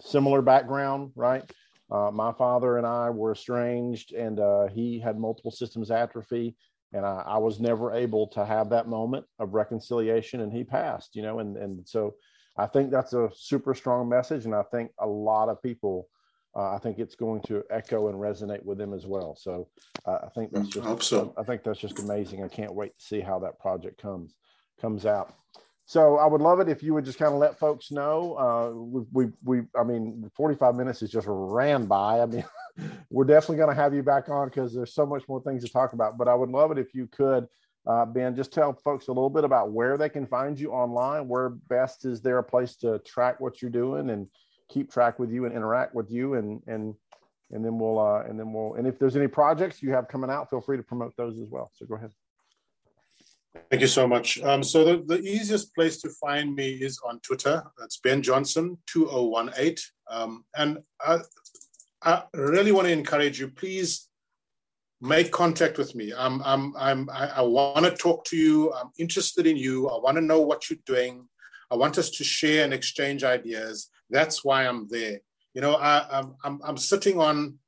similar background, right? Uh, my father and I were estranged, and uh, he had multiple systems atrophy, and I, I was never able to have that moment of reconciliation, and he passed, you know, and and so I think that's a super strong message, and I think a lot of people, uh, I think it's going to echo and resonate with them as well. So uh, I think that's mm, just, I, so. I think that's just amazing. I can't wait to see how that project comes comes out. So I would love it if you would just kind of let folks know. Uh, we, we, we, I mean, 45 minutes is just ran by. I mean, we're definitely going to have you back on because there's so much more things to talk about. But I would love it if you could uh, ben, just tell folks a little bit about where they can find you online. Where best is there a place to track what you're doing and keep track with you and interact with you, and and and then we'll uh, and then we'll and if there's any projects you have coming out, feel free to promote those as well. So go ahead. Thank you so much. Um, so the, the easiest place to find me is on Twitter. That's Ben Johnson 2018. Um, and I, I really want to encourage you, please make contact with me. I'm, I'm, I'm, I, I want to talk to you. I'm interested in you. I want to know what you're doing. I want us to share and exchange ideas. That's why I'm there. You know, I, I'm, I'm, I'm sitting on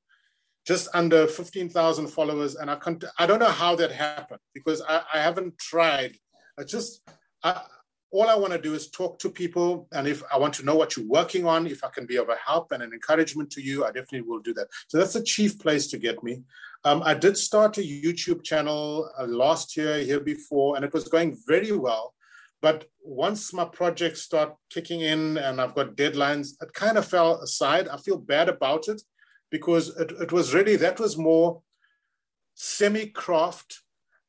just under 15,000 followers, and I can't, I don't know how that happened because I, I haven't tried. I just, I, all I want to do is talk to people. And if I want to know what you're working on, if I can be of a help and an encouragement to you, I definitely will do that. So that's the chief place to get me. Um, I did start a YouTube channel uh, last year, year before, and it was going very well. But once my projects start kicking in and I've got deadlines, it kind of fell aside. I feel bad about it because it, it was really, that was more semi craft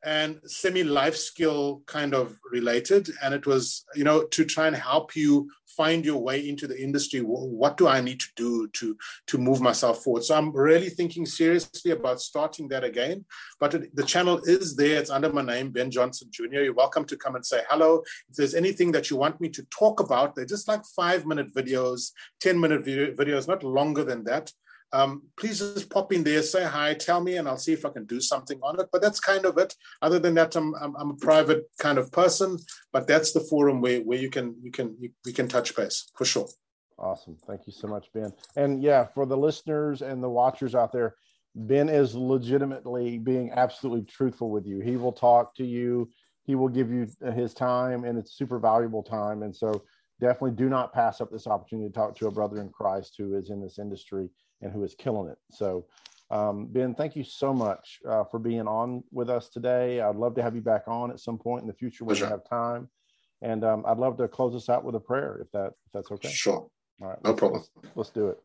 and semi life skill kind of related. And it was, you know, to try and help you find your way into the industry. What do I need to do to, to move myself forward? So I'm really thinking seriously about starting that again. But the channel is there. It's under my name, Ben Johnson Jr. You're welcome to come and say hello. If there's anything that you want me to talk about, they're just like five minute videos, 10 minute videos, not longer than that. Um, please just pop in there, say hi, tell me, and I'll see if I can do something on it. But that's kind of it. Other than that, I'm, I'm, I'm a private kind of person, but that's the forum where, where you can you can you, we can touch base for sure. Awesome. Thank you so much, Ben. And yeah, for the listeners and the watchers out there, Ben is legitimately being absolutely truthful with you. He will talk to you. He will give you his time, and it's super valuable time. And so, definitely do not pass up this opportunity to talk to a brother in Christ who is in this industry and who is killing it. So, um, Ben, thank you so much uh, for being on with us today. I'd love to have you back on at some point in the future when sure. you have time. And um, I'd love to close us out with a prayer if that if that's okay. Sure. All right. No problem. Let's, let's do it.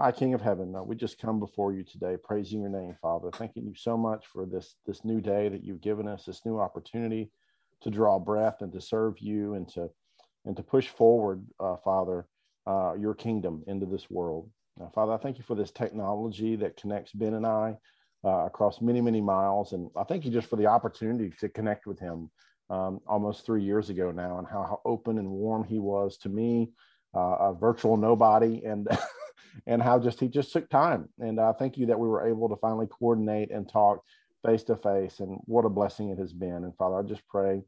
High, King of Heaven. Uh, we just come before you today, praising your name, Father. Thanking you so much for this this new day that you've given us, this new opportunity to draw breath and to serve you and to and to push forward, uh, Father, uh, your kingdom into this world. Uh, Father, I thank you for this technology that connects Ben and I uh, across many, many miles. And I thank you just for the opportunity to connect with him um, almost three years ago now and how, how, open and warm he was to me, uh, a virtual nobody, and and how just he just took time. And I thank you that we were able to finally coordinate and talk face to face. And what a blessing it has been. And Father, I just pray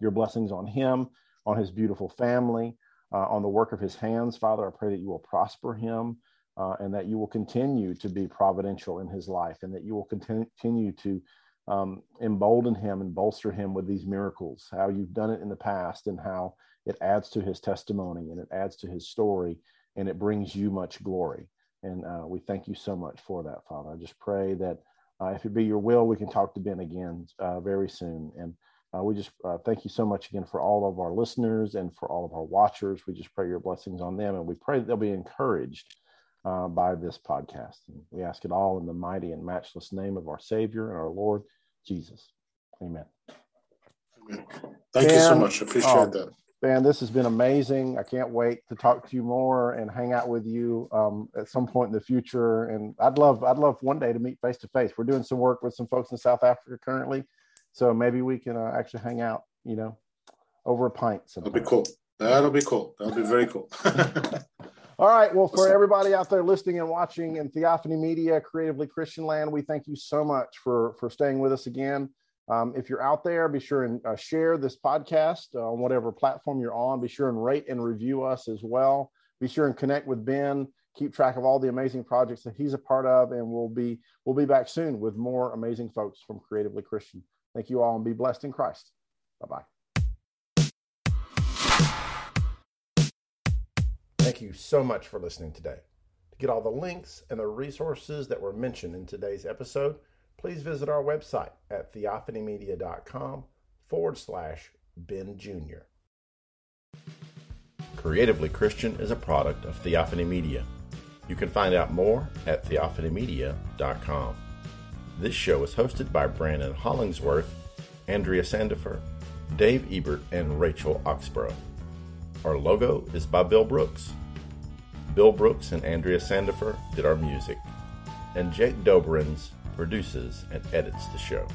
your blessings on him, on his beautiful family uh, on the work of his hands. Father, I pray that you will prosper him uh, and that you will continue to be providential in his life and that you will continue to um, embolden him and bolster him with these miracles, how you've done it in the past and how it adds to his testimony and it adds to his story and it brings you much glory. And uh, we thank you so much for that, Father. I just pray that uh, if it be your will, we can talk to Ben again uh, very soon. And uh, we just uh, thank you so much again for all of our listeners and for all of our watchers. We just pray your blessings on them and we pray that they'll be encouraged uh, by this podcast. And we ask it all in the mighty and matchless name of our Savior and our Lord Jesus. Amen. Amen. Thank and, you so much. Appreciate oh, that. Man, this has been amazing. I can't wait to talk to you more and hang out with you um, at some point in the future. And I'd love, I'd love one day to meet face to face. We're doing some work with some folks in South Africa currently so maybe we can uh, actually hang out, you know, over a pint. Sometime. That'll be cool. That'll be cool. That'll be very cool. All right. Well, for everybody out there listening and watching in Theophany Media, Creatively Christian Land, we thank you so much for for staying with us again. Um, if you're out there, be sure and uh, share this podcast on whatever platform you're on. Be sure and rate and review us as well. Be sure and connect with Ben. Keep track of all the amazing projects that he's a part of, and we'll be we'll be back soon with more amazing folks from Creatively Christian. Thank you all and be blessed in Christ. Bye bye. Thank you so much for listening today. To get all the links and the resources that were mentioned in today's episode, please visit our website at theophanymedia.com forward slash Ben Jr. Creatively Christian is a product of Theophany Media. You can find out more at theophanymedia.com. This show is hosted by Brandon Hollingsworth, Andrea Sandifer, Dave Ebert, and Rachel Oxborough. Our logo is by Bill Brooks. Bill Brooks and Andrea Sandifer did our music, and Jake Dobrins produces and edits the show.